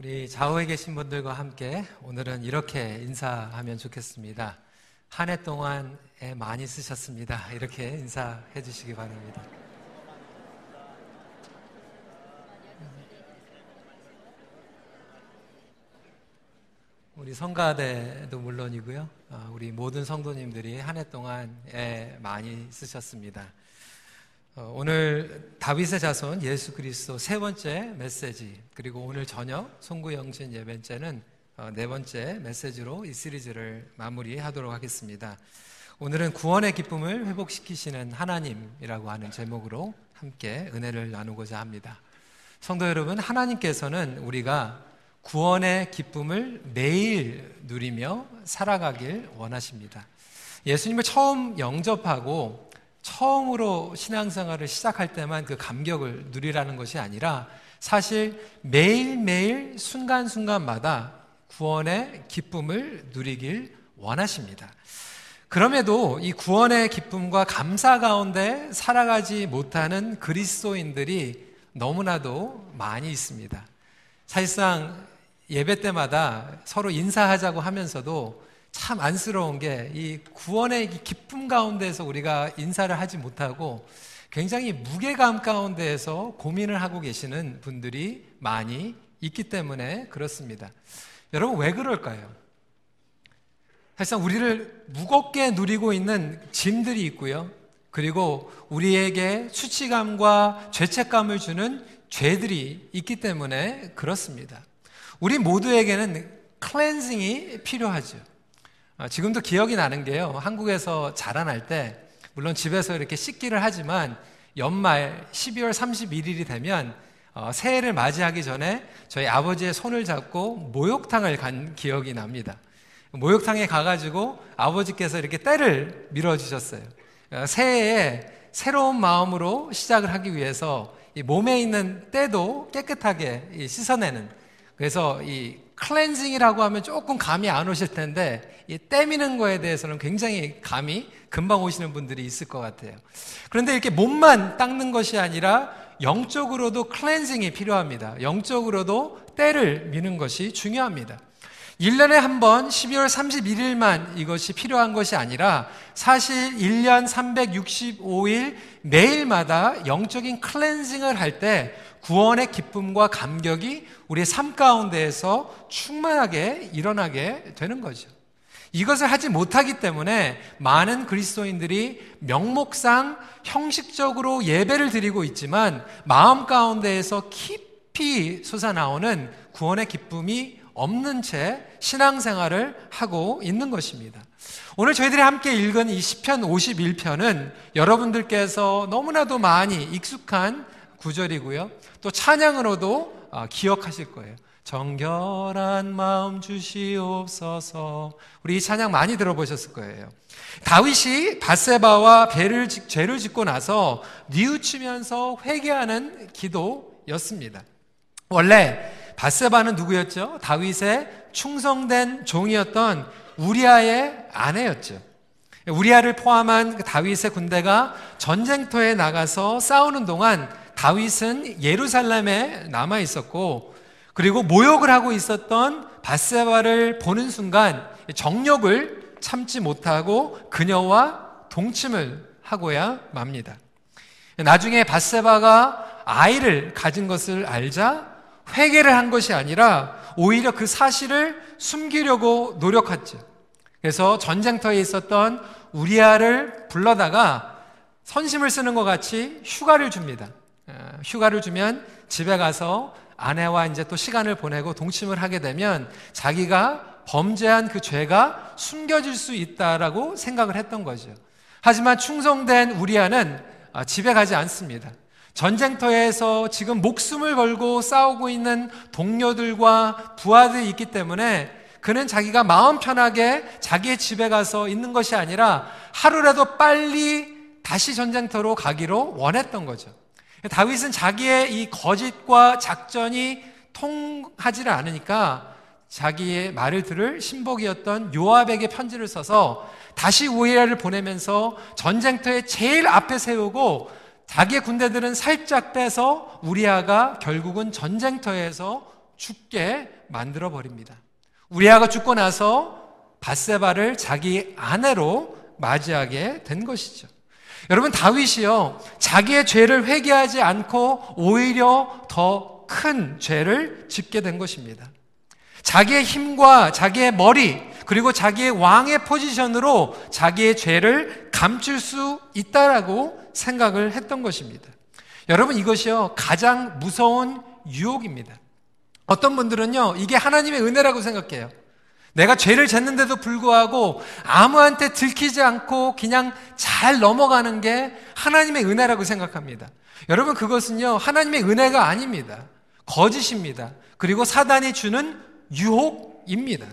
우리 좌우에 계신 분들과 함께 오늘은 이렇게 인사하면 좋겠습니다. 한 해 동안 애 많이 쓰셨습니다. 이렇게 인사해 주시기 바랍니다. 우리 성가대도 물론이고요. 어, 우리 모든 성도님들이 한 해 동안 애 많이 쓰셨습니다. 어, 오늘 다윗의 자손 예수 그리스도 세 번째 메시지 그리고 오늘 저녁 송구영신 예배째는 어, 네 번째 메시지로 이 시리즈를 마무리하도록 하겠습니다. 오늘은 구원의 기쁨을 회복시키시는 하나님이라고 하는 제목으로 함께 은혜를 나누고자 합니다. 성도 여러분, 하나님께서는 우리가 구원의 기쁨을 매일 누리며 살아가길 원하십니다. 예수님을 처음 영접하고 처음으로 신앙생활을 시작할 때만 그 감격을 누리라는 것이 아니라 사실 매일매일 순간순간마다 구원의 기쁨을 누리길 원하십니다. 그럼에도 이 구원의 기쁨과 감사 가운데 살아가지 못하는 그리스도인들이 너무나도 많이 있습니다. 사실상 예배 때마다 서로 인사하자고 하면서도 참 안쓰러운 게 이 구원의 기쁨 가운데에서 우리가 인사를 하지 못하고 굉장히 무게감 가운데에서 고민을 하고 계시는 분들이 많이 있기 때문에 그렇습니다. 여러분 왜 그럴까요? 사실상 우리를 무겁게 누리고 있는 짐들이 있고요. 그리고 우리에게 수치감과 죄책감을 주는 죄들이 있기 때문에 그렇습니다. 우리 모두에게는 클렌징이 필요하죠. 아, 지금도 기억이 나는 게요. 한국에서 자라날 때, 물론 집에서 이렇게 씻기를 하지만 연말 12월 31일이 되면 어, 새해를 맞이하기 전에 저희 아버지의 손을 잡고 목욕탕을 간 기억이 납니다. 목욕탕에 가가지고 아버지께서 이렇게 때를 밀어주셨어요. 어, 새해에 새로운 마음으로 시작을 하기 위해서 몸에 있는 때도 깨끗하게 씻어내는 그래서 이 클렌징이라고 하면 조금 감이 안 오실 텐데 이 떼미는 거에 대해서는 굉장히 감이 금방 오시는 분들이 있을 것 같아요. 그런데 이렇게 몸만 닦는 것이 아니라 영적으로도 클렌징이 필요합니다. 영적으로도 때를 미는 것이 중요합니다. 1년에 한 번 12월 31일만 이것이 필요한 것이 아니라 사실 1년 365일 매일마다 영적인 클렌징을 할때 구원의 기쁨과 감격이 우리의 삶 가운데에서 충만하게 일어나게 되는 거죠. 이것을 하지 못하기 때문에 많은 그리스도인들이 명목상 형식적으로 예배를 드리고 있지만 마음 가운데에서 깊이 솟아나오는 구원의 기쁨이 없는 채 신앙생활을 하고 있는 것입니다. 오늘 저희들이 함께 읽은 이 시편 51편은 여러분들께서 너무나도 많이 익숙한 구절이고요. 또 찬양으로도 아, 기억하실 거예요. 정결한 마음 주시옵소서. 우리 이 찬양 많이 들어보셨을 거예요. 다윗이 바세바와 배를 죄를 짓고 나서 뉘우치면서 회개하는 기도였습니다. 원래 바세바는 누구였죠? 다윗의 충성된 종이었던 우리아의 아내였죠. 우리아를 포함한 그 다윗의 군대가 전쟁터에 나가서 싸우는 동안 다윗은 예루살렘에 남아 있었고 그리고 모욕을 하고 있었던 바세바를 보는 순간 정욕을 참지 못하고 그녀와 동침을 하고야 맙니다. 나중에 바세바가 아이를 가진 것을 알자 회개를 한 것이 아니라 오히려 그 사실을 숨기려고 노력했죠. 그래서 전쟁터에 있었던 우리아를 불러다가 선심을 쓰는 것 같이 휴가를 줍니다. 어, 휴가를 주면 집에 가서 아내와 이제 또 시간을 보내고 동침을 하게 되면 자기가 범죄한 그 죄가 숨겨질 수 있다라고 생각을 했던 거죠. 하지만 충성된 우리아는 아, 집에 가지 않습니다. 전쟁터에서 지금 목숨을 걸고 싸우고 있는 동료들과 부하들이 있기 때문에 그는 자기가 마음 편하게 자기의 집에 가서 있는 것이 아니라 하루라도 빨리 다시 전쟁터로 가기로 원했던 거죠. 다윗은 자기의 이 거짓과 작전이 통하지를 않으니까 자기의 말을 들을 신복이었던 요압에게 편지를 써서 다시 우리아를 보내면서 전쟁터에 제일 앞에 세우고 자기의 군대들은 살짝 빼서 우리아가 결국은 전쟁터에서 죽게 만들어 버립니다. 우리아가 죽고 나서 바세바를 자기 아내로 맞이하게 된 것이죠. 여러분 다윗이요 자기의 죄를 회개하지 않고 오히려 더 큰 죄를 짓게 된 것입니다. 자기의 힘과 자기의 머리 그리고 자기의 왕의 포지션으로 자기의 죄를 감출 수 있다라고 생각을 했던 것입니다. 여러분 이것이요 가장 무서운 유혹입니다. 어떤 분들은요 이게 하나님의 은혜라고 생각해요. 내가 죄를 졌는데도 불구하고 아무한테 들키지 않고 그냥 잘 넘어가는 게 하나님의 은혜라고 생각합니다. 여러분 그것은요 하나님의 은혜가 아닙니다. 거짓입니다. 그리고 사단이 주는 유혹입니다.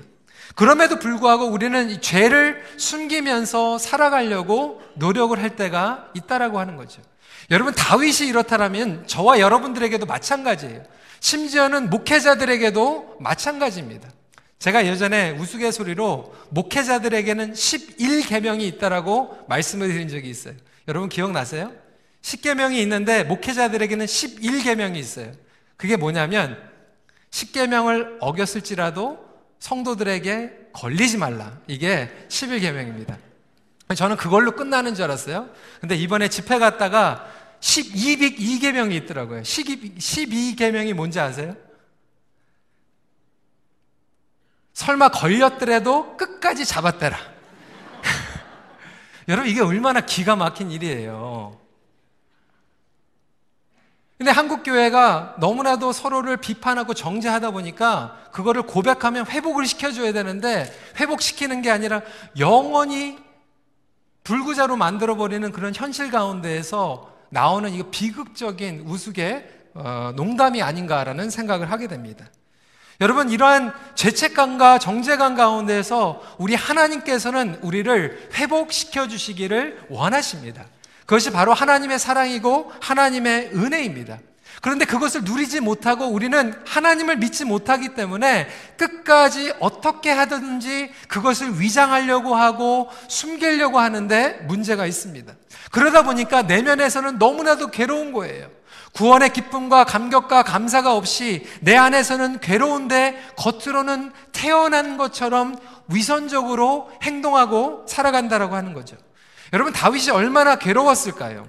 그럼에도 불구하고 우리는 죄를 숨기면서 살아가려고 노력을 할 때가 있다라고 하는 거죠. 여러분 다윗이 이렇다면 저와 여러분들에게도 마찬가지예요. 심지어는 목회자들에게도 마찬가지입니다. 제가 예전에 우스갯소리로 목회자들에게는 11계명이 있다라고 말씀을 드린 적이 있어요. 여러분 기억나세요? 10계명이 있는데 목회자들에게는 11계명이 있어요. 그게 뭐냐면 10계명을 어겼을지라도 성도들에게 걸리지 말라. 이게 11계명입니다. 저는 그걸로 끝나는 줄 알았어요. 근데 이번에 집회 갔다가 12계명이 있더라고요. 12계명이 뭔지 아세요? 설마 걸렸더라도 끝까지 잡았대라. 여러분, 이게 얼마나 기가 막힌 일이에요. 근데 한국교회가 너무나도 서로를 비판하고 정죄하다 보니까 그거를 고백하면 회복을 시켜줘야 되는데 회복시키는 게 아니라 영원히 불구자로 만들어버리는 그런 현실 가운데에서 나오는 이 비극적인 우스개 어, 농담이 아닌가라는 생각을 하게 됩니다. 여러분 이러한 죄책감과 정죄감 가운데서 우리 하나님께서는 우리를 회복시켜 주시기를 원하십니다. 그것이 바로 하나님의 사랑이고 하나님의 은혜입니다. 그런데 그것을 누리지 못하고 우리는 하나님을 믿지 못하기 때문에 끝까지 어떻게 하든지 그것을 위장하려고 하고 숨기려고 하는데 문제가 있습니다. 그러다 보니까 내면에서는 너무나도 괴로운 거예요. 구원의 기쁨과 감격과 감사가 없이 내 안에서는 괴로운데 겉으로는 태어난 것처럼 위선적으로 행동하고 살아간다라고 하는 거죠. 여러분 다윗이 얼마나 괴로웠을까요?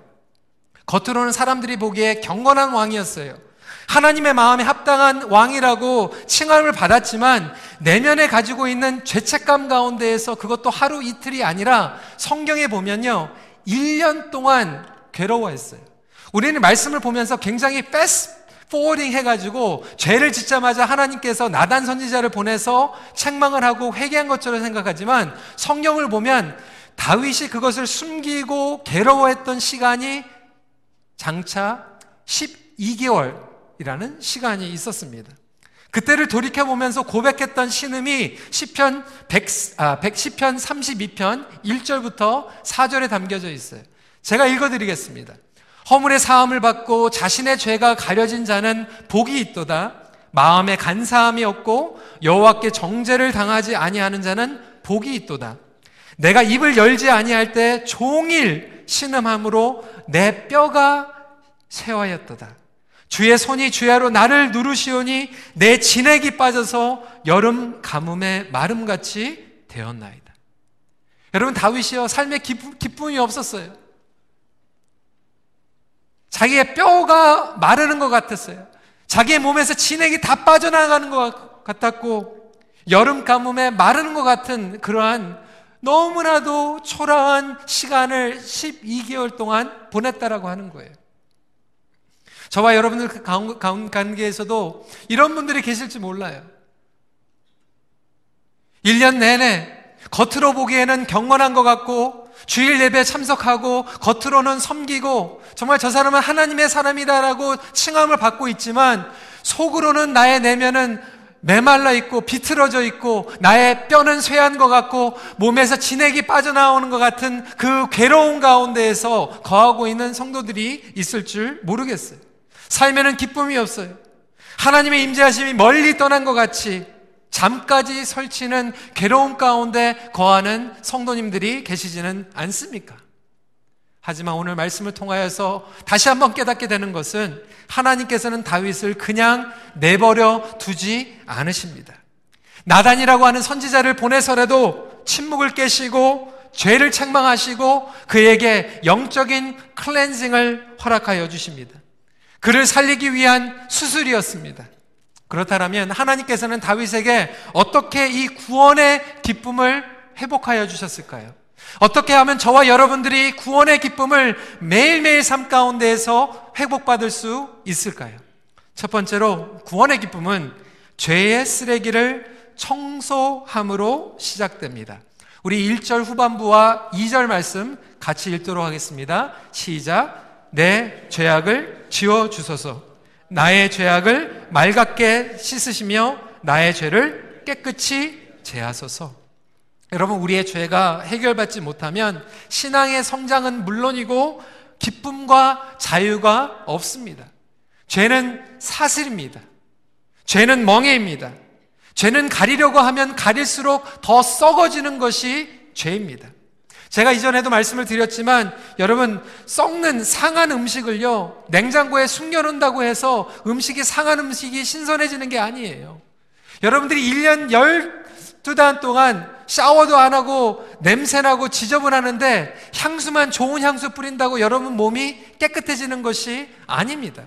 겉으로는 사람들이 보기에 경건한 왕이었어요. 하나님의 마음에 합당한 왕이라고 칭함을 받았지만 내면에 가지고 있는 죄책감 가운데에서 그것도 하루 이틀이 아니라 성경에 보면요. 1년 동안 괴로워했어요. 우리는 말씀을 보면서 굉장히 패스 포워딩 해가지고 죄를 짓자마자 하나님께서 나단 선지자를 보내서 책망을 하고 회개한 것처럼 생각하지만 성경을 보면 다윗이 그것을 숨기고 괴로워했던 시간이 장차 12개월이라는 시간이 있었습니다. 그때를 돌이켜 보면서 고백했던 신음이 시편 100, 아, 110편 32편 1절부터 4절에 담겨져 있어요. 제가 읽어 드리겠습니다. 허물의 사함을 받고 자신의 죄가 가려진 자는 복이 있도다. 마음에 간사함이 없고 여호와께 정죄를 당하지 아니하는 자는 복이 있도다. 내가 입을 열지 아니할 때 종일 신음함으로 내 뼈가 세화였도다. 주의 손이 주야로 나를 누르시오니 내 진액이 빠져서 여름 가뭄에 마름같이 되었나이다. 여러분 다윗이요 삶에 기쁨, 이 없었어요. 자기의 뼈가 마르는 것 같았어요. 자기의 몸에서 진액이 다 빠져나가는 것 같았고, 여름 가뭄에 마르는 것 같은 그러한 너무나도 초라한 시간을 12개월 동안 보냈다라고 하는 거예요. 저와 여러분들 그 관계에서도 이런 분들이 계실지 몰라요. 1년 내내 겉으로 보기에는 경건한 것 같고 주일 예배 참석하고 겉으로는 섬기고 정말 저 사람은 하나님의 사람이다라고 칭함을 받고 있지만 속으로는 나의 내면은 메말라 있고 비틀어져 있고 나의 뼈는 쇠한 것 같고 몸에서 진액이 빠져나오는 것 같은 그 괴로운 가운데에서 거하고 있는 성도들이 있을 줄 모르겠어요. 삶에는 기쁨이 없어요. 하나님의 임재하심이 멀리 떠난 것 같이 잠까지 설치는 괴로움 가운데 거하는 성도님들이 계시지는 않습니까? 하지만 오늘 말씀을 통하여서 다시 한번 깨닫게 되는 것은 하나님께서는 다윗을 그냥 내버려 두지 않으십니다. 나단이라고 하는 선지자를 보내서라도 침묵을 깨시고 죄를 책망하시고 그에게 영적인 클렌징을 허락하여 주십니다. 그를 살리기 위한 수술이었습니다. 그렇다면 하나님께서는 다윗에게 어떻게 이 구원의 기쁨을 회복하여 주셨을까요? 어떻게 하면 저와 여러분들이 구원의 기쁨을 매일매일 삶 가운데에서 회복받을 수 있을까요? 첫 번째로 구원의 기쁨은 죄의 쓰레기를 청소함으로 시작됩니다. 우리 1절 후반부와 2절 말씀 같이 읽도록 하겠습니다. 시작. 내 죄악을 지워 주소서. 나의 죄악을 맑게 씻으시며 나의 죄를 깨끗이 제하소서. 여러분, 우리의 죄가 해결받지 못하면 신앙의 성장은 물론이고 기쁨과 자유가 없습니다. 죄는 사슬입니다. 죄는 멍해입니다. 죄는 가리려고 하면 가릴수록 더 썩어지는 것이 죄입니다. 제가 이전에도 말씀을 드렸지만 여러분 썩는 상한 음식을요 냉장고에 숨겨놓는다고 해서 음식이 상한 음식이 신선해지는 게 아니에요. 여러분들이 1년 12달 동안 샤워도 안 하고 냄새나고 지저분하는데 향수만 좋은 향수 뿌린다고 여러분 몸이 깨끗해지는 것이 아닙니다.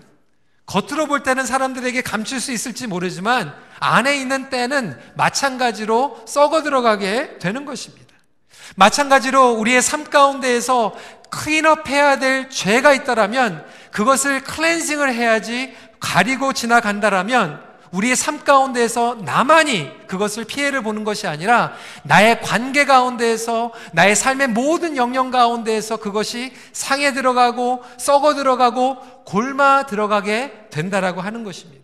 겉으로 볼 때는 사람들에게 감출 수 있을지 모르지만 안에 있는 때는 마찬가지로 썩어 들어가게 되는 것입니다. 마찬가지로 우리의 삶 가운데에서 클린업 해야 될 죄가 있다라면 그것을 클렌징을 해야지 가리고 지나간다라면 우리의 삶 가운데에서 나만이 그것을 피해를 보는 것이 아니라 나의 관계 가운데에서 나의 삶의 모든 영역 가운데에서 그것이 상해 들어가고 썩어 들어가고 골마 들어가게 된다라고 하는 것입니다.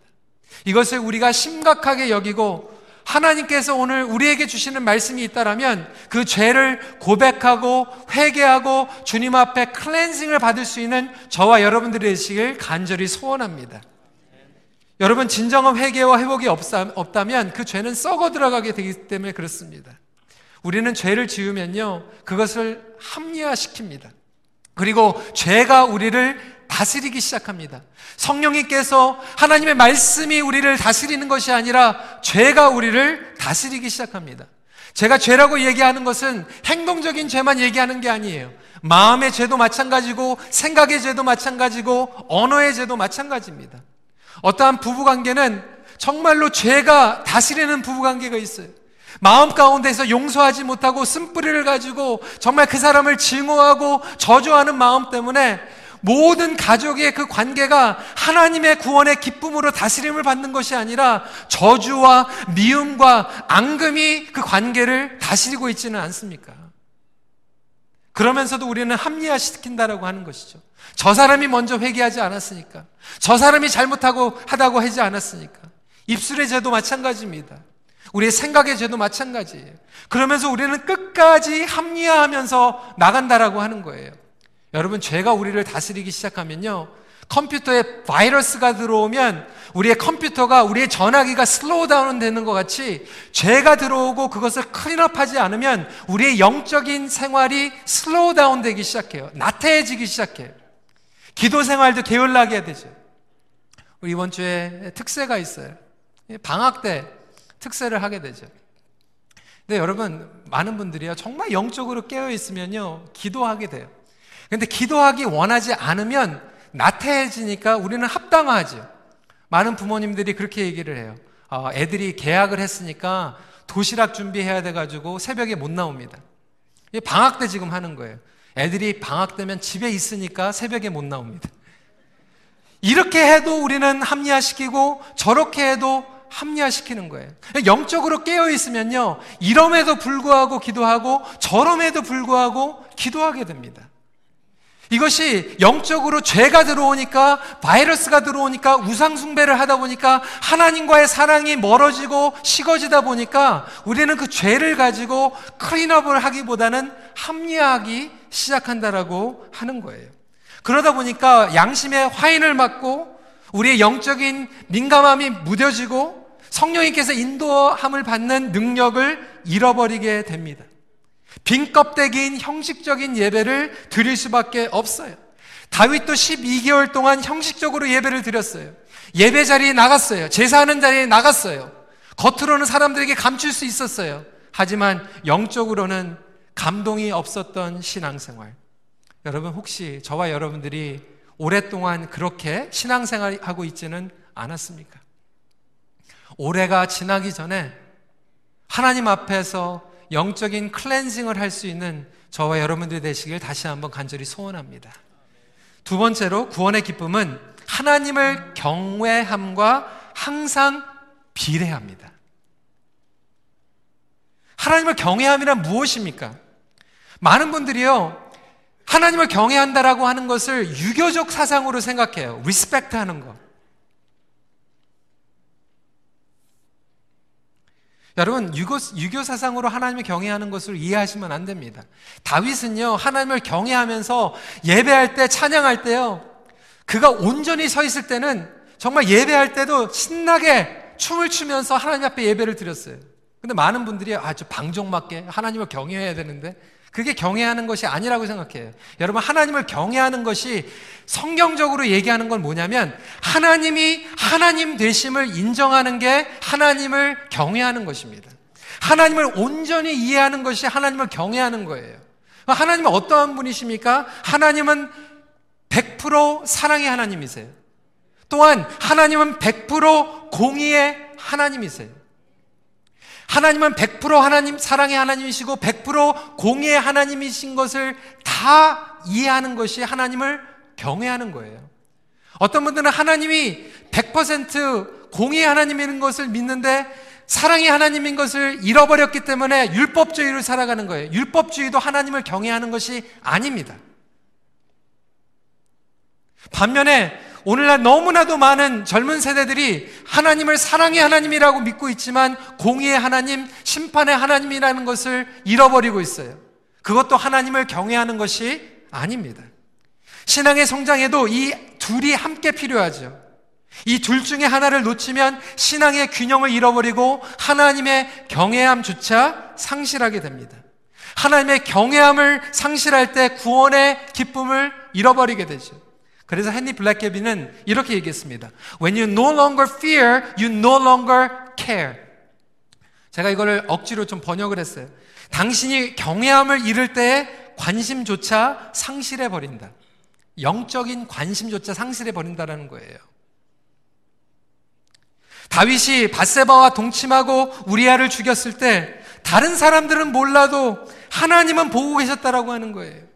이것을 우리가 심각하게 여기고 하나님께서 오늘 우리에게 주시는 말씀이 있다라면 그 죄를 고백하고 회개하고 주님 앞에 클렌징을 받을 수 있는 저와 여러분들이 되시길 간절히 소원합니다. 여러분 진정한 회개와 회복이 없다면 그 죄는 썩어 들어가게 되기 때문에 그렇습니다. 우리는 죄를 지으면요 그것을 합리화시킵니다. 그리고 죄가 우리를 다스리기 시작합니다. 성령님께서 하나님의 말씀이 우리를 다스리는 것이 아니라 죄가 우리를 다스리기 시작합니다. 제가 죄라고 얘기하는 것은 행동적인 죄만 얘기하는 게 아니에요. 마음의 죄도 마찬가지고 생각의 죄도 마찬가지고 언어의 죄도 마찬가지입니다. 어떠한 부부 관계는 정말로 죄가 다스리는 부부 관계가 있어요. 마음 가운데서 용서하지 못하고 쓴뿌리를 가지고 정말 그 사람을 증오하고 저주하는 마음 때문에 모든 가족의 그 관계가 하나님의 구원의 기쁨으로 다스림을 받는 것이 아니라 저주와 미움과 앙금이 그 관계를 다스리고 있지는 않습니까? 그러면서도 우리는 합리화시킨다라고 하는 것이죠. 저 사람이 먼저 회개하지 않았으니까. 저 사람이 잘못하고 하다고 하지 않았으니까. 입술의 죄도 마찬가지입니다. 우리의 생각의 죄도 마찬가지예요. 그러면서 우리는 끝까지 합리화하면서 나간다라고 하는 거예요. 여러분, 죄가 우리를 다스리기 시작하면요. 컴퓨터에 바이러스가 들어오면 우리의 컴퓨터가 우리의 전화기가 slow down 되는 것 같이 죄가 들어오고 그것을 clean up 하지 않으면 우리의 영적인 생활이 slow down 되기 시작해요. 나태해지기 시작해요. 기도 생활도 게을러하게 되죠. 우리 이번 주에 특세가 있어요. 방학 때 특세를 하게 되죠. 근데 여러분, 많은 분들이요. 정말 영적으로 깨어 있으면요. 기도하게 돼요. 근데 기도하기 원하지 않으면 나태해지니까 우리는 합당하죠. 많은 부모님들이 그렇게 얘기를 해요. 어, 애들이 계약을 했으니까 도시락 준비해야 돼가지고 새벽에 못 나옵니다. 방학 때 지금 하는 거예요. 애들이 방학 때면 집에 있으니까 새벽에 못 나옵니다. 이렇게 해도 우리는 합리화시키고 저렇게 해도 합리화시키는 거예요. 영적으로 깨어 있으면요. 이럼에도 불구하고 기도하고 저럼에도 불구하고 기도하게 됩니다. 이것이 영적으로 죄가 들어오니까 바이러스가 들어오니까 우상숭배를 하다 보니까 하나님과의 사랑이 멀어지고 식어지다 보니까 우리는 그 죄를 가지고 클린업을 하기보다는 합리화하기 시작한다라고 하는 거예요. 그러다 보니까 양심의 화인을 맞고 우리의 영적인 민감함이 무뎌지고 성령님께서 인도함을 받는 능력을 잃어버리게 됩니다. 빈 껍데기인 형식적인 예배를 드릴 수밖에 없어요. 다윗도 12개월 동안 형식적으로 예배를 드렸어요. 예배 자리에 나갔어요. 제사하는 자리에 나갔어요. 겉으로는 사람들에게 감출 수 있었어요. 하지만 영적으로는 감동이 없었던 신앙생활. 여러분 혹시 저와 여러분들이 오랫동안 그렇게 신앙생활 하고 있지는 않았습니까? 올해가 지나기 전에 하나님 앞에서 영적인 cleansing을 할 수 있는 저와 여러분들이 되시길 다시 한번 간절히 소원합니다. 두 번째로 구원의 기쁨은 하나님을 경외함과 항상 비례합니다. 하나님을 경외함이란 무엇입니까? 많은 분들이요, 하나님을 경외한다라고 하는 것을 유교적 사상으로 생각해요. respect 하는 거. 여러분, 유교, 유교 사상으로 하나님을 경외하는 것을 이해하시면 안 됩니다. 다윗은요, 하나님을 경외하면서 예배할 때, 찬양할 때요, 그가 온전히 서 있을 때는 정말 예배할 때도 신나게 춤을 추면서 하나님 앞에 예배를 드렸어요. 근데 많은 분들이 아주 방종맞게 하나님을 경외해야 되는데 그게 경외하는 것이 아니라고 생각해요. 여러분, 하나님을 경외하는 것이 성경적으로 얘기하는 건 뭐냐면 하나님이 하나님 되심을 인정하는 게 하나님을 경외하는 것입니다. 하나님을 온전히 이해하는 것이 하나님을 경외하는 거예요. 하나님은 어떠한 분이십니까? 하나님은 100% 사랑의 하나님이세요. 또한 하나님은 100% 공의의 하나님이세요. 하나님은 100% 하나님, 사랑의 하나님이시고 100% 공의의 하나님이신 것을 다 이해하는 것이 하나님을 경외하는 거예요. 어떤 분들은 하나님이 100% 공의의 하나님인 것을 믿는데 사랑의 하나님인 것을 잃어버렸기 때문에 율법주의를 살아가는 거예요. 율법주의도 하나님을 경외하는 것이 아닙니다. 반면에 오늘날 너무나도 많은 젊은 세대들이 하나님을 사랑의 하나님이라고 믿고 있지만 공의의 하나님, 심판의 하나님이라는 것을 잃어버리고 있어요. 그것도 하나님을 경외하는 것이 아닙니다. 신앙의 성장에도 이 둘이 함께 필요하죠. 이 둘 중에 하나를 놓치면 신앙의 균형을 잃어버리고 하나님의 경외함조차 상실하게 됩니다. 하나님의 경외함을 상실할 때 구원의 기쁨을 잃어버리게 되죠. 그래서 헨리 블랙개비는 이렇게 얘기했습니다. When you no longer fear, you no longer care. 제가 이거를 억지로 좀 번역을 했어요. 당신이 경외함을 잃을 때 관심조차 상실해 버린다. 영적인 관심조차 상실해 버린다라는 거예요. 다윗이 바세바와 동침하고 우리아를 죽였을 때 다른 사람들은 몰라도 하나님은 보고 계셨다라고 하는 거예요.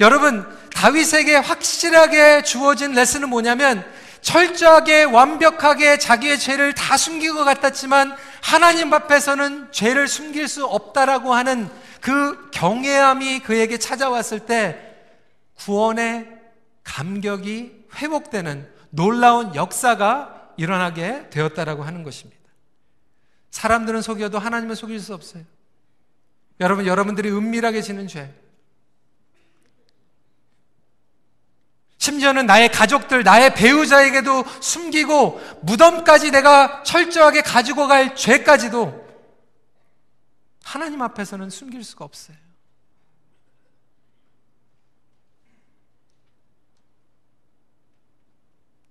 여러분, 다윗에게 확실하게 주어진 레슨은 뭐냐면 철저하게 완벽하게 자기의 죄를 다 숨긴 것 같았지만 하나님 앞에서는 죄를 숨길 수 없다라고 하는 그 경외함이 그에게 찾아왔을 때 구원의 감격이 회복되는 놀라운 역사가 일어나게 되었다라고 하는 것입니다. 사람들은 속여도 하나님은 속일 수 없어요. 여러분, 여러분들이 은밀하게 지는 죄, 심지어는 나의 가족들, 나의 배우자에게도 숨기고 무덤까지 내가 철저하게 가지고 갈 죄까지도 하나님 앞에서는 숨길 수가 없어요.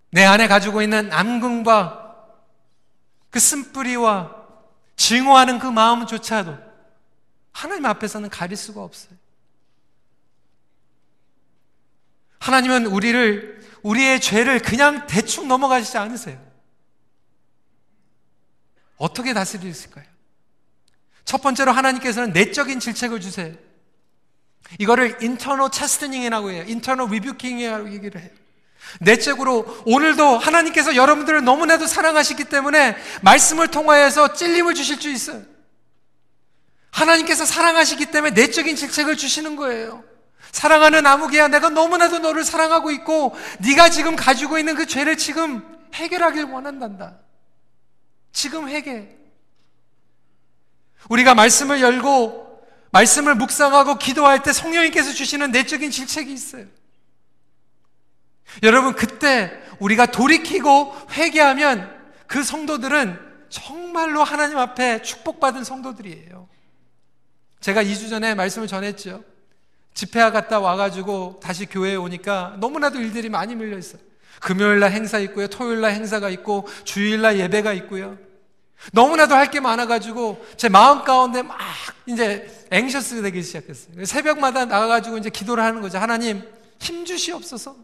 내 안에 가지고 있는 암금과 그 쓴뿌리와 증오하는 그 마음조차도 하나님 앞에서는 가릴 수가 없어요. 하나님은 우리를, 우리의 죄를 그냥 대충 넘어가시지 않으세요. 어떻게 다스리실까요? 첫 번째로 하나님께서는 내적인 질책을 주세요. 이거를 인터널 체스트닝이라고 해요. 인터널 리뷰킹이라고 얘기를 해요. 내적으로 오늘도 하나님께서 여러분들을 너무나도 사랑하시기 때문에 말씀을 통하여서 찔림을 주실 수 있어요. 하나님께서 사랑하시기 때문에 내적인 질책을 주시는 거예요. 사랑하는 아무개야 내가 너무나도 너를 사랑하고 있고 네가 지금 가지고 있는 그 죄를 지금 해결하길 원한단다. 지금 해결. 우리가 말씀을 열고 말씀을 묵상하고 기도할 때 성령님께서 주시는 내적인 질책이 있어요. 여러분 그때 우리가 돌이키고 회개하면 그 성도들은 정말로 하나님 앞에 축복받은 성도들이에요. 제가 2주 전에 말씀을 전했죠. 집회 갔다 와가지고 다시 교회에 오니까 너무나도 일들이 많이 밀려 있어요. 금요일 날 행사 있고요. 토요일 날 행사가 있고 주일 날 예배가 있고요. 너무나도 할 게 많아가지고 제 마음 가운데 막 이제 anxious 되기 시작했어요. 새벽마다 나가가지고 이제 기도를 하는 거죠. 하나님 힘 주시옵소서.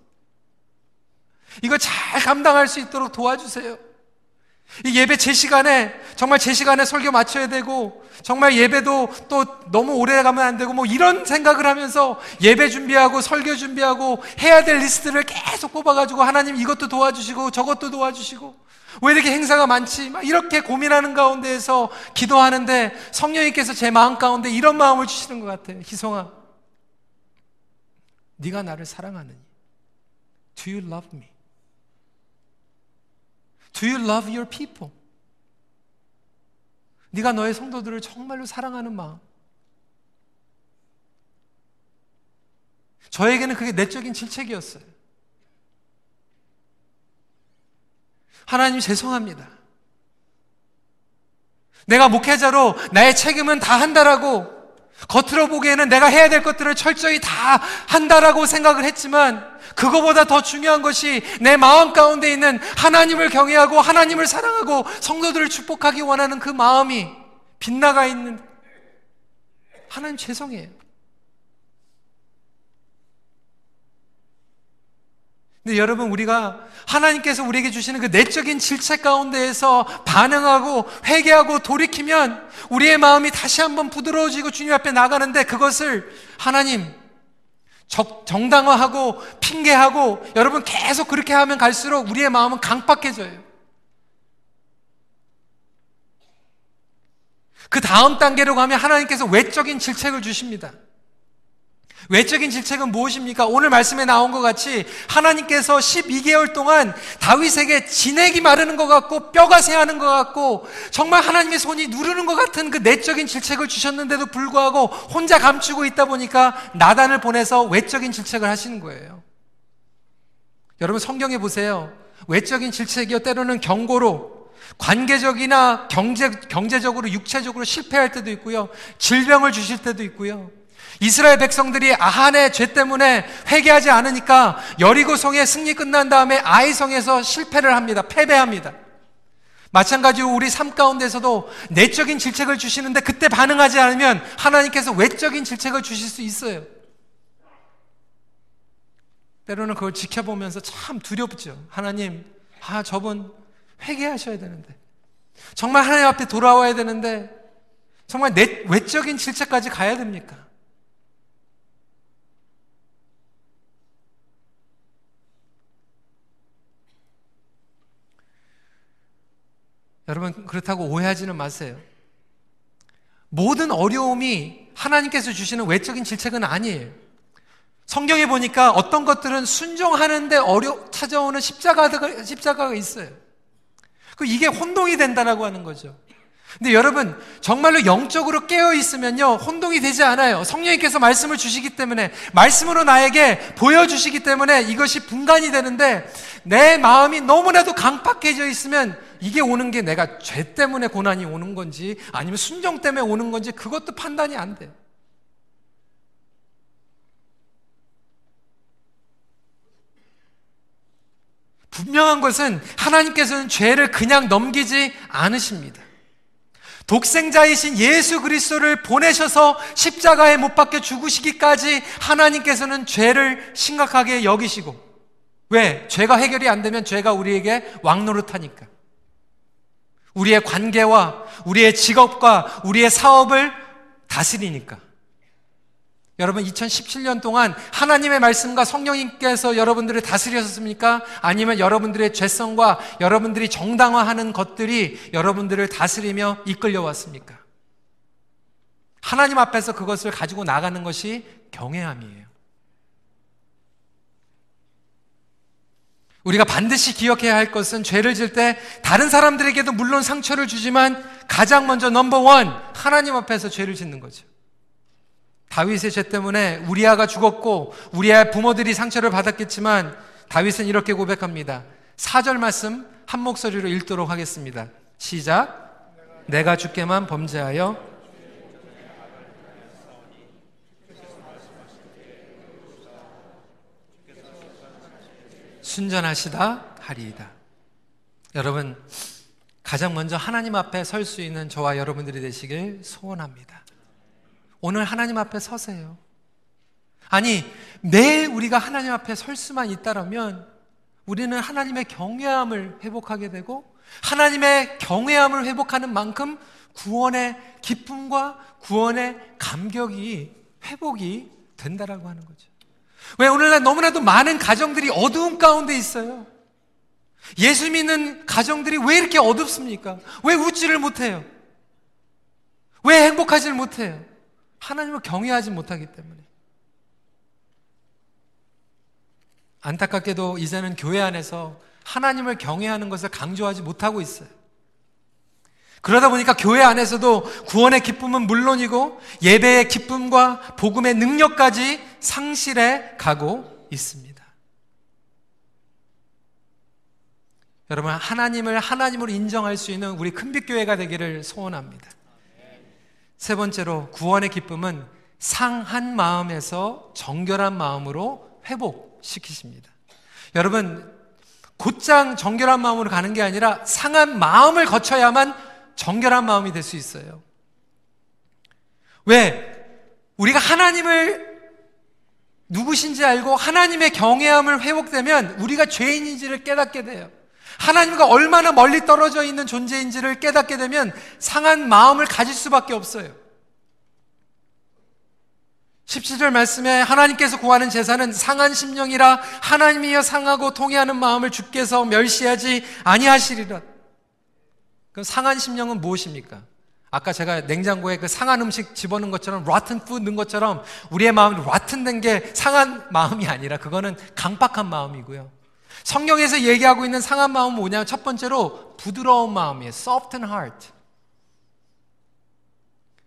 이거 잘 감당할 수 있도록 도와주세요. 이 예배 제 시간에 정말 제 시간에 설교 맞춰야 되고 정말 예배도 또 너무 오래 가면 안 되고 뭐 이런 생각을 하면서 예배 준비하고 설교 준비하고 해야 될 리스트를 계속 뽑아가지고 하나님 이것도 도와주시고 저것도 도와주시고 왜 이렇게 행사가 많지? 막 이렇게 고민하는 가운데에서 기도하는데 성령님께서 제 마음 가운데 이런 마음을 주시는 것 같아요. 희성아, 네가 나를 사랑하느니? Do you love me? Do you love your people? 네가 너의 성도들을 정말로 사랑하는 마음. 저에게는 그게 내적인 질책이었어요. 하나님 죄송합니다. 내가 목회자로 나의 책임은 다 한다라고 겉으로 보기에는 내가 해야 될 것들을 철저히 다 한다라고 생각을 했지만 그거보다 더 중요한 것이 내 마음 가운데 있는 하나님을 경외하고 하나님을 사랑하고 성도들을 축복하기 원하는 그 마음이 빗나가 있는 하나님 죄송해요. 근데 여러분 우리가 하나님께서 우리에게 주시는 그 내적인 질책 가운데에서 반응하고 회개하고 돌이키면 우리의 마음이 다시 한번 부드러워지고 주님 앞에 나가는데 그것을 하나님 정당화하고 핑계하고 여러분 계속 그렇게 하면 갈수록 우리의 마음은 강팍해져요. 그 다음 단계로 가면 하나님께서 외적인 질책을 주십니다. 외적인 질책은 무엇입니까? 오늘 말씀에 나온 것 같이 하나님께서 12개월 동안 다윗에게 진액이 마르는 것 같고 뼈가 새하는 것 같고 정말 하나님의 손이 누르는 것 같은 그 내적인 질책을 주셨는데도 불구하고 혼자 감추고 있다 보니까 나단을 보내서 외적인 질책을 하시는 거예요. 여러분 성경에 보세요. 외적인 질책이요 때로는 경고로 관계적이나 경제, 경제적으로 육체적으로 실패할 때도 있고요. 질병을 주실 때도 있고요. 이스라엘 백성들이 아한의 죄 때문에 회개하지 않으니까 여리고 성의 승리 끝난 다음에 아이 성에서 실패를 합니다. 패배합니다. 마찬가지로 우리 삶 가운데서도 내적인 질책을 주시는데 그때 반응하지 않으면 하나님께서 외적인 질책을 주실 수 있어요. 때로는 그걸 지켜보면서 참 두렵죠. 하나님, 아, 저분 회개하셔야 되는데. 정말 하나님 앞에 돌아와야 되는데, 정말 내, 외적인 질책까지 가야 됩니까? 여러분, 그렇다고 오해하지는 마세요. 모든 어려움이 하나님께서 주시는 외적인 질책은 아니에요. 성경에 보니까 어떤 것들은 순종하는데 어려, 찾아오는 십자가가, 십자가가 있어요. 그 이게 혼동이 된다라고 하는 거죠. 근데 여러분, 정말로 영적으로 깨어 있으면요, 혼동이 되지 않아요. 성령님께서 말씀을 주시기 때문에, 말씀으로 나에게 보여주시기 때문에 이것이 분간이 되는데, 내 마음이 너무나도 강팍해져 있으면 이게 오는 게 내가 죄 때문에 고난이 오는 건지 아니면 순정 때문에 오는 건지 그것도 판단이 안 돼. 분명한 것은 하나님께서는 죄를 그냥 넘기지 않으십니다. 독생자이신 예수 그리스도를 보내셔서 십자가에 못 박혀 죽으시기까지 하나님께서는 죄를 심각하게 여기시고 왜? 죄가 해결이 안 되면 죄가 우리에게 왕노릇하니까. 우리의 관계와 우리의 직업과 우리의 사업을 다스리니까. 여러분 2017년 동안 하나님의 말씀과 성령님께서 여러분들을 다스리셨습니까? 아니면 여러분들의 죄성과 여러분들이 정당화하는 것들이 여러분들을 다스리며 이끌려 왔습니까? 하나님 앞에서 그것을 가지고 나가는 것이 경외함이에요. 우리가 반드시 기억해야 할 것은 죄를 질 때 다른 사람들에게도 물론 상처를 주지만 가장 먼저 넘버원 하나님 앞에서 죄를 짓는 거죠. 다윗의 죄 때문에 우리아가 죽었고 우리아의 부모들이 상처를 받았겠지만 다윗은 이렇게 고백합니다. 4절 말씀 한 목소리로 읽도록 하겠습니다. 시작. 내가 죽게만 범죄하여 순전하시다 하리이다. 여러분, 가장 먼저 하나님 앞에 설 수 있는 저와 여러분들이 되시길 소원합니다. 오늘 하나님 앞에 서세요. 아니, 매일 우리가 하나님 앞에 설 수만 있다면 우리는 하나님의 경외함을 회복하게 되고 하나님의 경외함을 회복하는 만큼 구원의 기쁨과 구원의 감격이 회복이 된다라고 하는 거죠. 왜 오늘날 너무나도 많은 가정들이 어두운 가운데 있어요. 예수 믿는 가정들이 왜 이렇게 어둡습니까? 왜 웃지를 못해요? 왜 행복하지를 못해요? 하나님을 경외하지 못하기 때문에. 안타깝게도 이제는 교회 안에서 하나님을 경외하는 것을 강조하지 못하고 있어요. 그러다 보니까 교회 안에서도 구원의 기쁨은 물론이고 예배의 기쁨과 복음의 능력까지 상실해 가고 있습니다. 여러분, 하나님을 하나님으로 인정할 수 있는 우리 큰빛교회가 되기를 소원합니다. 세 번째로 구원의 기쁨은 상한 마음에서 정결한 마음으로 회복시키십니다. 여러분, 곧장 정결한 마음으로 가는 게 아니라 상한 마음을 거쳐야만 정결한 마음이 될 수 있어요. 왜? 우리가 하나님을 누구신지 알고 하나님의 경외함을 회복되면 우리가 죄인인지를 깨닫게 돼요. 하나님과 얼마나 멀리 떨어져 있는 존재인지를 깨닫게 되면 상한 마음을 가질 수밖에 없어요. 17절 말씀에 하나님께서 구하는 제사는 상한 심령이라 하나님이여 상하고 통해하는 마음을 주께서 멸시하지 아니하시리라. 그럼 상한 심령은 무엇입니까? 아까 제가 냉장고에 그 상한 음식 집어넣은 것처럼 rotten food 넣은 것처럼 우리의 마음이 rotten 된게 상한 마음이 아니라 그거는 강박한 마음이고요. 성경에서 얘기하고 있는 상한 마음은 뭐냐면 첫 번째로 부드러운 마음이에요. soft and heart.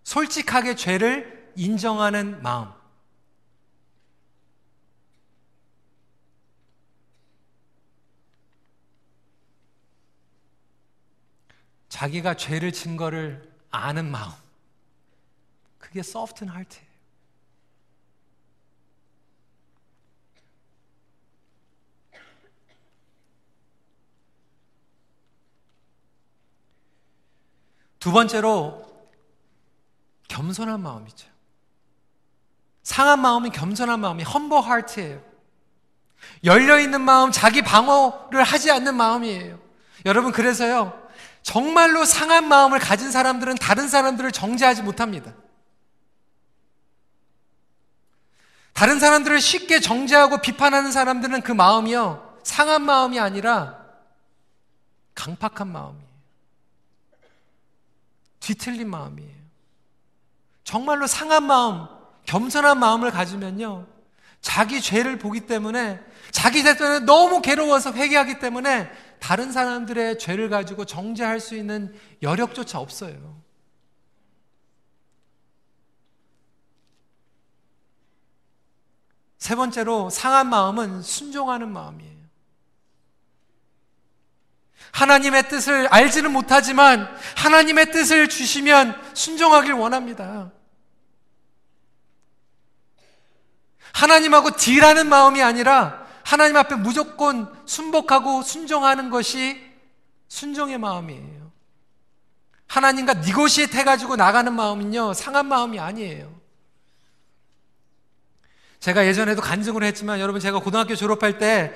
솔직하게 죄를 인정하는 마음. 자기가 죄를 진 거를 아는 마음. 그게 soft and heart예요. 두 번째로 겸손한 마음이죠. 상한 마음이 겸손한 마음이 험버 하트예요. 열려 있는 마음, 자기 방어를 하지 않는 마음이에요. 여러분 그래서요. 정말로 상한 마음을 가진 사람들은 다른 사람들을 정죄하지 못합니다. 다른 사람들을 쉽게 정죄하고 비판하는 사람들은 그 마음이요. 상한 마음이 아니라 강팍한 마음이에요. 뒤틀린 마음이에요. 정말로 상한 마음, 겸손한 마음을 가지면요. 자기 죄를 보기 때문에 자기 죄 때문에 너무 괴로워서 회개하기 때문에 다른 사람들의 죄를 가지고 정죄할 수 있는 여력조차 없어요. 세 번째로 상한 마음은 순종하는 마음이에요. 하나님의 뜻을 알지는 못하지만 하나님의 뜻을 주시면 순종하길 원합니다. 하나님하고 딜하는 마음이 아니라 하나님 앞에 무조건 순복하고 순종하는 것이 순종의 마음이에요. 하나님과 니고시에 해가지고 나가는 마음은요, 상한 마음이 아니에요. 제가 예전에도 간증을 했지만 여러분 제가 고등학교 졸업할 때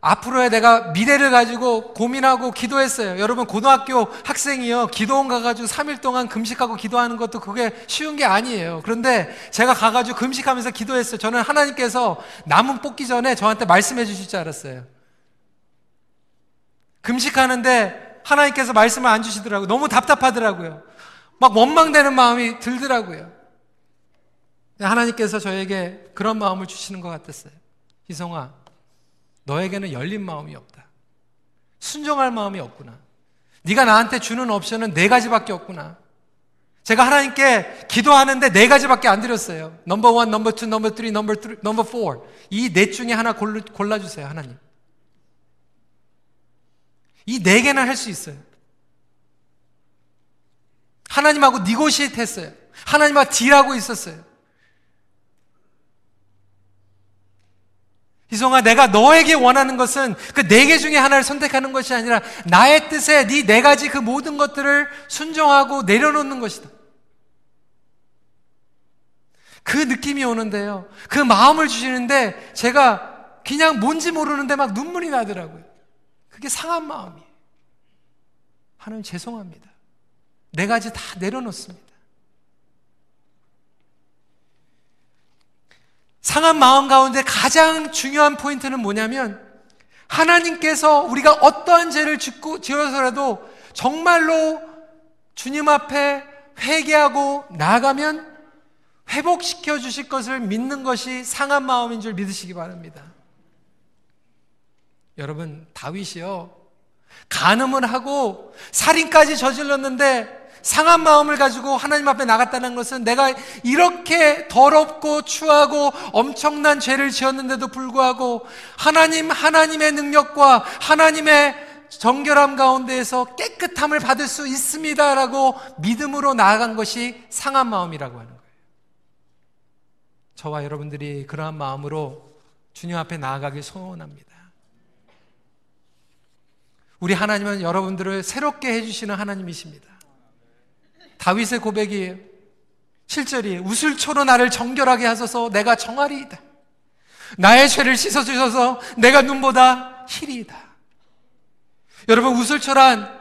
앞으로의 내가 미래를 가지고 고민하고 기도했어요. 여러분, 고등학교 학생이요. 기도원 가가지고 3일 동안 금식하고 기도하는 것도 그게 쉬운 게 아니에요. 그런데 제가 가가지고 금식하면서 기도했어요. 저는 하나님께서 나무 뽑기 전에 저한테 말씀해 주실 줄 알았어요. 금식하는데 하나님께서 말씀을 안 주시더라고요. 너무 답답하더라고요. 막 원망되는 마음이 들더라고요. 하나님께서 저에게 그런 마음을 주시는 것 같았어요. 희송아, 너에게는 열린 마음이 없다. 순종할 마음이 없구나. 네가 나한테 주는 옵션은 네 가지밖에 없구나. 제가 하나님께 기도하는데 네 가지밖에 안 드렸어요. number one, number two, number three, number three, number four. 이넷 중에 하나 골라, 주세요 하나님. 이 네 개는 할 수 있어요. 하나님하고 negotiate 했어요. 하나님하고 deal하고 있었어요. 희성아, 내가 너에게 원하는 것은 그 네 개 중에 하나를 선택하는 것이 아니라 나의 뜻에 네 네 가지 그 모든 것들을 순종하고 내려놓는 것이다. 그 느낌이 오는데요. 그 마음을 주시는데 제가 그냥 뭔지 모르는데 막 눈물이 나더라고요. 그게 상한 마음이에요. 하나님 죄송합니다. 네 가지 다 내려놓습니다. 상한 마음 가운데 가장 중요한 포인트는 뭐냐면 하나님께서 우리가 어떠한 죄를 짓고 지어서라도 정말로 주님 앞에 회개하고 나아가면 회복시켜 주실 것을 믿는 것이 상한 마음인 줄 믿으시기 바랍니다. 여러분, 다윗이요. 간음을 하고 살인까지 저질렀는데 상한 마음을 가지고 하나님 앞에 나갔다는 것은 내가 이렇게 더럽고 추하고 엄청난 죄를 지었는데도 불구하고 하나님, 하나님의 능력과 하나님의 정결함 가운데에서 깨끗함을 받을 수 있습니다라고 믿음으로 나아간 것이 상한 마음이라고 하는 거예요. 저와 여러분들이 그러한 마음으로 주님 앞에 나아가길 소원합니다. 우리 하나님은 여러분들을 새롭게 해주시는 하나님이십니다. 다윗의 고백이에요. 7절이 우슬초로 나를 정결하게 하소서 내가 정하리이다. 나의 죄를 씻어주셔서 내가 눈보다 희리이다. 여러분 우슬초란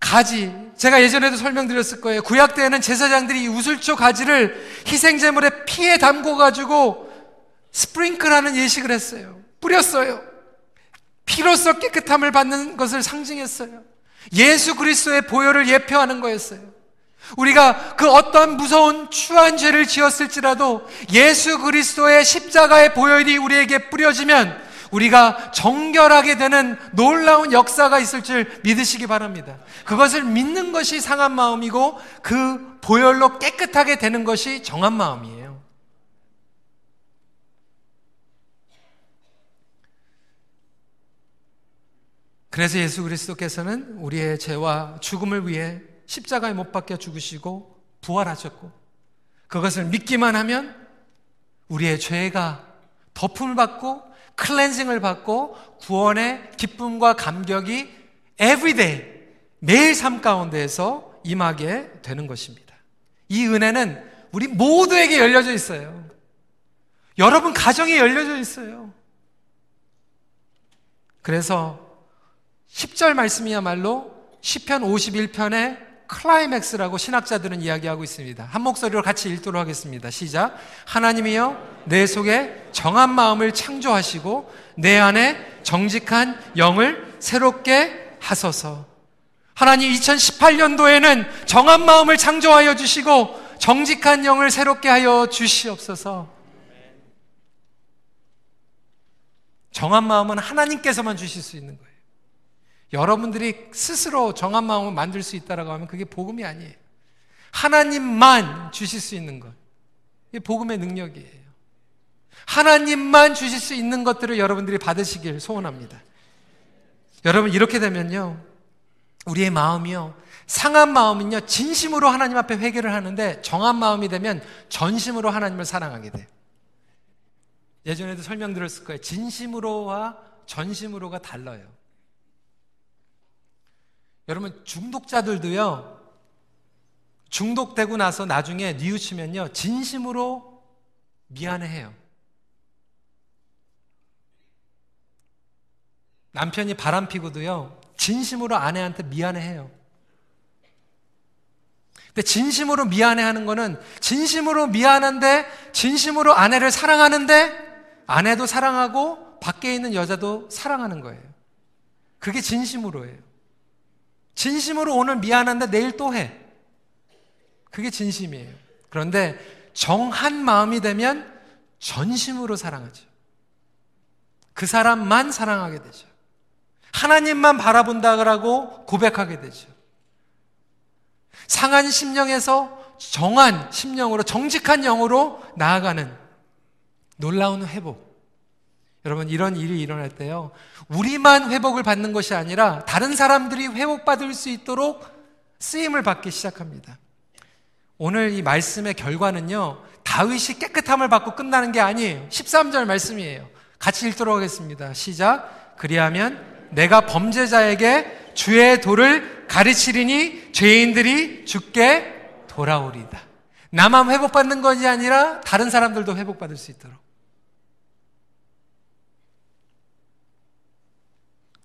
가지 제가 예전에도 설명드렸을 거예요. 구약 때에는 제사장들이 우슬초 가지를 희생 제물에 피에 담고 가지고 스프링클하는 예식을 했어요. 뿌렸어요. 피로써 깨끗함을 받는 것을 상징했어요. 예수 그리스도의 보혈을 예표하는 거였어요. 우리가 그 어떤 무서운 추한 죄를 지었을지라도 예수 그리스도의 십자가의 보혈이 우리에게 뿌려지면 우리가 정결하게 되는 놀라운 역사가 있을 줄 믿으시기 바랍니다. 그것을 믿는 것이 상한 마음이고 그 보혈로 깨끗하게 되는 것이 정한 마음이에요. 그래서 예수 그리스도께서는 우리의 죄와 죽음을 위해 십자가에 못 박혀 죽으시고 부활하셨고 그것을 믿기만 하면 우리의 죄가 덮음을 받고 클렌징을 받고 구원의 기쁨과 감격이 everyday 매일 삶 가운데에서 임하게 되는 것입니다. 이 은혜는 우리 모두에게 열려져 있어요. 여러분 가정에 열려져 있어요. 그래서 10절 말씀이야말로 시편 51편의 클라이맥스라고 신학자들은 이야기하고 있습니다. 한 목소리로 같이 읽도록 하겠습니다. 시작. 하나님이여 내 속에 정한 마음을 창조하시고 내 안에 정직한 영을 새롭게 하소서. 하나님 2018년도에는 정한 마음을 창조하여 주시고 정직한 영을 새롭게 하여 주시옵소서. 정한 마음은 하나님께서만 주실 수 있는 거예요. 여러분들이 스스로 정한 마음을 만들 수 있다라고 하면 그게 복음이 아니에요. 하나님만 주실 수 있는 것. 이게 복음의 능력이에요. 하나님만 주실 수 있는 것들을 여러분들이 받으시길 소원합니다. 여러분 이렇게 되면요. 우리의 마음이요. 상한 마음은요. 진심으로 하나님 앞에 회개를 하는데 정한 마음이 되면 전심으로 하나님을 사랑하게 돼요. 예전에도 설명드렸을 거예요. 진심으로와 전심으로가 달라요. 여러분 중독자들도요. 중독되고 나서 나중에 뉘우치면요. 진심으로 미안해해요. 남편이 바람 피고도요. 진심으로 아내한테 미안해해요. 근데 진심으로 미안해하는 거는 진심으로 미안한데 진심으로 아내를 사랑하는데 아내도 사랑하고 밖에 있는 여자도 사랑하는 거예요. 그게 진심으로예요. 진심으로 오늘 미안한데 내일 또 해. 그게 진심이에요. 그런데 정한 마음이 되면 전심으로 사랑하죠. 그 사람만 사랑하게 되죠. 하나님만 바라본다고 고백하게 되죠. 상한 심령에서 정한 심령으로 정직한 영으로 나아가는 놀라운 회복. 여러분 이런 일이 일어날 때요. 우리만 회복을 받는 것이 아니라 다른 사람들이 회복받을 수 있도록 쓰임을 받기 시작합니다. 오늘 이 말씀의 결과는요. 다윗이 깨끗함을 받고 끝나는 게 아니에요. 13절 말씀이에요. 같이 읽도록 하겠습니다. 시작. 그리하면 내가 범죄자에게 주의 도를 가르치리니 죄인들이 죽게 돌아오리다. 나만 회복받는 것이 아니라 다른 사람들도 회복받을 수 있도록.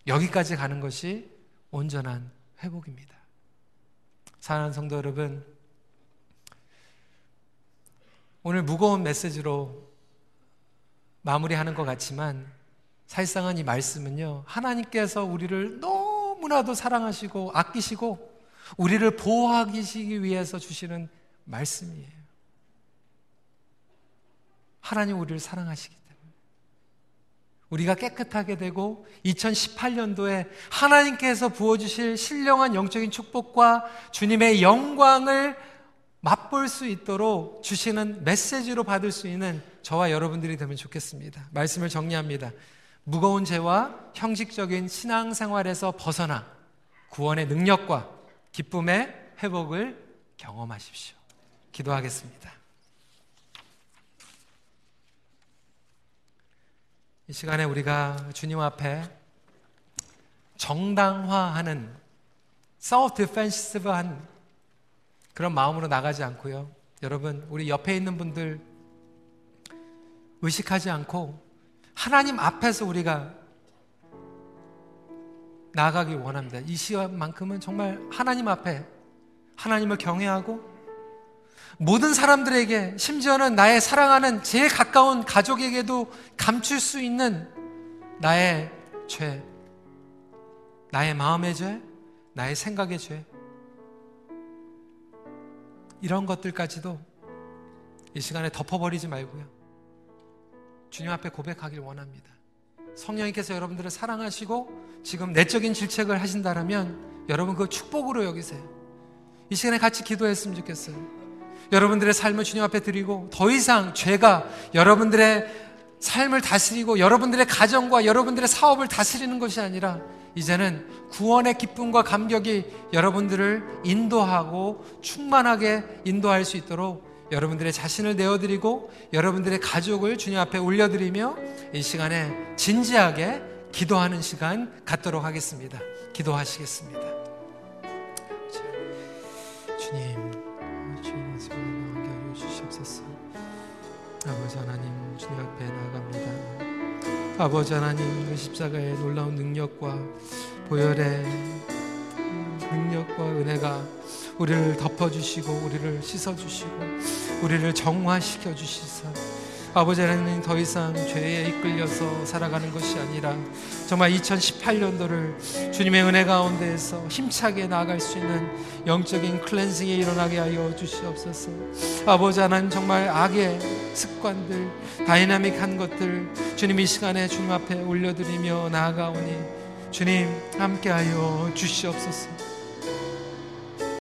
여기까지 가는 것이 온전한 회복입니다. 사랑하는 성도 여러분, 오늘 무거운 메시지로 마무리하는 것 같지만 사실상은 이 말씀은요, 하나님께서 우리를 너무나도 사랑하시고 아끼시고 우리를 보호하기 위해서 주시는 말씀이에요. 하나님 우리를 사랑하시기. 우리가 깨끗하게 되고 2018년도에 하나님께서 부어주실 신령한 영적인 축복과 주님의 영광을 맛볼 수 있도록 주시는 메시지로 받을 수 있는 저와 여러분들이 되면 좋겠습니다. 말씀을 정리합니다. 무거운 죄와 형식적인 신앙생활에서 벗어나 구원의 능력과 기쁨의 회복을 경험하십시오. 기도하겠습니다. 이 시간에 우리가 주님 앞에 정당화하는 self defensive한 그런 마음으로 나가지 않고요. 여러분, 우리 옆에 있는 분들 의식하지 않고 하나님 앞에서 우리가 나아가길 원합니다. 이 시간만큼은 정말 하나님 앞에 하나님을 경외하고 모든 사람들에게 심지어는 나의 사랑하는 제일 가까운 가족에게도 감출 수 있는 나의 죄, 나의 마음의 죄, 나의 생각의 죄, 이런 것들까지도 이 시간에 덮어버리지 말고요. 주님 앞에 고백하길 원합니다. 성령님께서 여러분들을 사랑하시고 지금 내적인 질책을 하신다면 여러분 그 축복으로 여기세요. 이 시간에 같이 기도했으면 좋겠어요. 여러분들의 삶을 주님 앞에 드리고 더 이상 죄가 여러분들의 삶을 다스리고 여러분들의 가정과 여러분들의 사업을 다스리는 것이 아니라 이제는 구원의 기쁨과 감격이 여러분들을 인도하고 충만하게 인도할 수 있도록 여러분들의 자신을 내어드리고 여러분들의 가족을 주님 앞에 올려드리며 이 시간에 진지하게 기도하는 시간 갖도록 하겠습니다. 기도하시겠습니다. 주님, 아버지 하나님, 주님 앞에 나아갑니다. 아버지 하나님, 그 십자가의 놀라운 능력과 보혈의 능력과 은혜가 우리를 덮어주시고 우리를 씻어주시고 우리를 정화시켜 주시사 아버지 하나님 더 이상 죄에 이끌려서 살아가는 것이 아니라 정말 2018년도를 주님의 은혜 가운데에서 힘차게 나아갈 수 있는 영적인 cleansing이 일어나게 하여 주시옵소서. 아버지 하나님 정말 악의 습관들, 다이나믹한 것들 주님 이 시간에 주님 앞에 올려드리며 나아가오니 주님 함께하여 주시옵소서.